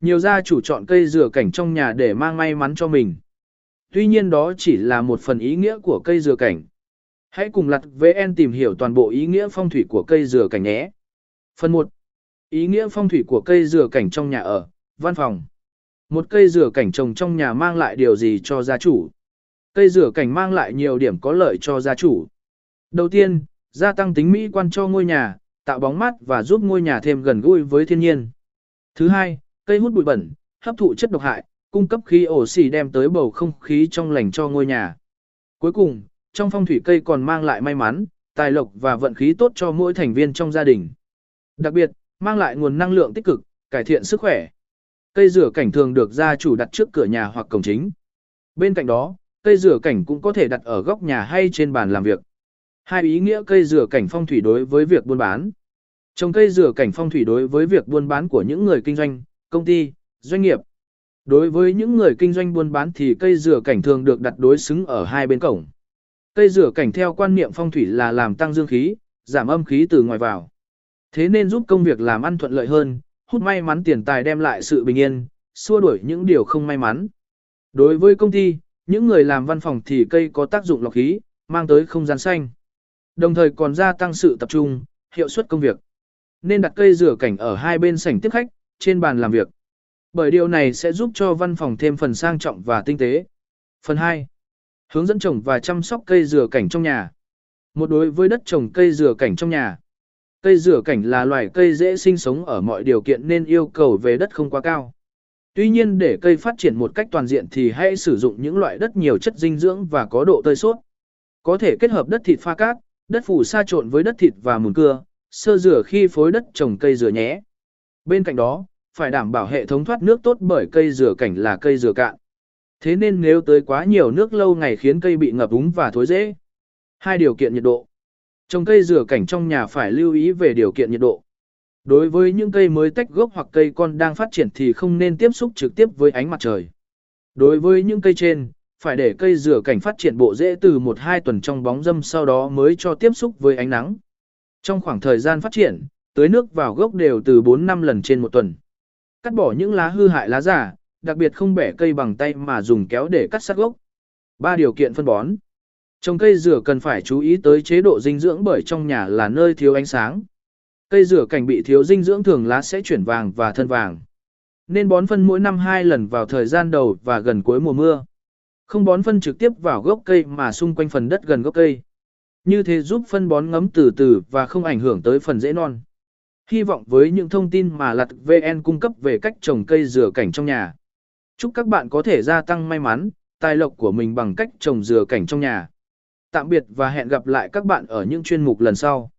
Nhiều gia chủ chọn cây dừa cảnh trong nhà để mang may mắn cho mình. Tuy nhiên đó chỉ là một phần ý nghĩa của cây dừa cảnh. Hãy cùng lặt VN tìm hiểu toàn bộ ý nghĩa phong thủy của cây dừa cảnh nhé. Phần 1. Ý nghĩa phong thủy của cây dừa cảnh trong nhà ở, văn phòng. Một cây dừa cảnh trồng trong nhà mang lại điều gì cho gia chủ? Cây dừa cảnh mang lại nhiều điểm có lợi cho gia chủ. Đầu tiên, gia tăng tính mỹ quan cho ngôi nhà, tạo bóng mát và giúp ngôi nhà thêm gần gũi với thiên nhiên. Thứ hai, cây hút bụi bẩn, hấp thụ chất độc hại, cung cấp khí ổ xỉ đem tới bầu không khí trong lành cho ngôi nhà. Cuối cùng, trong phong thủy cây còn mang lại may mắn, tài lộc và vận khí tốt cho mỗi thành viên trong gia đình. Đặc biệt, mang lại nguồn năng lượng tích cực, cải thiện sức khỏe. Cây rửa cảnh thường được gia chủ đặt trước cửa nhà hoặc cổng chính. Bên cạnh đó, cây rửa cảnh cũng có thể đặt ở góc nhà hay trên bàn làm việc. Hai ý nghĩa cây rửa cảnh phong thủy đối với việc buôn bán. Trồng cây rửa cảnh phong thủy đối với việc buôn bán của những người kinh doanh, công ty, doanh nghiệp. Đối với những người kinh doanh buôn bán thì cây rửa cảnh thường được đặt đối xứng ở hai bên cổng. Cây rửa cảnh theo quan niệm phong thủy là làm tăng dương khí, giảm âm khí từ ngoài vào. Thế nên giúp công việc làm ăn thuận lợi hơn, hút may mắn tiền tài đem lại sự bình yên, xua đuổi những điều không may mắn. Đối với công ty, những người làm văn phòng thì cây có tác dụng lọc khí, mang tới không gian xanh. Đồng thời còn gia tăng sự tập trung, hiệu suất công việc. Nên đặt cây rửa cảnh ở hai bên sảnh tiếp khách, trên bàn làm việc. Bởi điều này sẽ giúp cho văn phòng thêm phần sang trọng và tinh tế. Phần 2. Hướng dẫn trồng và chăm sóc cây dừa cảnh trong nhà. Một đối với đất trồng cây dừa cảnh trong nhà. Cây dừa cảnh là loài cây dễ sinh sống ở mọi điều kiện nên yêu cầu về đất không quá cao. Tuy nhiên để cây phát triển một cách toàn diện thì hãy sử dụng những loại đất nhiều chất dinh dưỡng và có độ tơi suốt. Có thể kết hợp đất thịt pha cát, đất phủ sa trộn với đất thịt và mùn cưa, sơ rửa khi phối đất trồng cây dừa nhé. Bên cạnh đó, phải đảm bảo hệ thống thoát nước tốt bởi cây rửa cảnh là cây rửa cạn. Thế nên nếu tới quá nhiều nước lâu ngày khiến cây bị ngập úng và thối rễ. Hai điều kiện nhiệt độ. Trồng cây rửa cảnh trong nhà phải lưu ý về điều kiện nhiệt độ. Đối với những cây mới tách gốc hoặc cây con đang phát triển thì không nên tiếp xúc trực tiếp với ánh mặt trời. Đối với những cây trên, phải để cây rửa cảnh phát triển bộ rễ từ 1-2 tuần trong bóng râm sau đó mới cho tiếp xúc với ánh nắng. Trong khoảng thời gian phát triển, tưới nước vào gốc đều từ 4-5 lần trên một tuần. Cắt bỏ những lá hư hại lá giả, đặc biệt không bẻ cây bằng tay mà dùng kéo để cắt sát gốc. Ba điều kiện phân bón. Trồng cây dừa cần phải chú ý tới chế độ dinh dưỡng bởi trong nhà là nơi thiếu ánh sáng. Cây dừa cảnh bị thiếu dinh dưỡng thường lá sẽ chuyển vàng và thân vàng. Nên bón phân mỗi năm hai lần vào thời gian đầu và gần cuối mùa mưa. Không bón phân trực tiếp vào gốc cây mà xung quanh phần đất gần gốc cây. Như thế giúp phân bón ngấm từ từ và không ảnh hưởng tới phần rễ non. Hy vọng với những thông tin mà Lặt VN cung cấp về cách trồng cây dừa cảnh trong nhà. Chúc các bạn có thể gia tăng may mắn, tài lộc của mình bằng cách trồng dừa cảnh trong nhà. Tạm biệt và hẹn gặp lại các bạn ở những chuyên mục lần sau.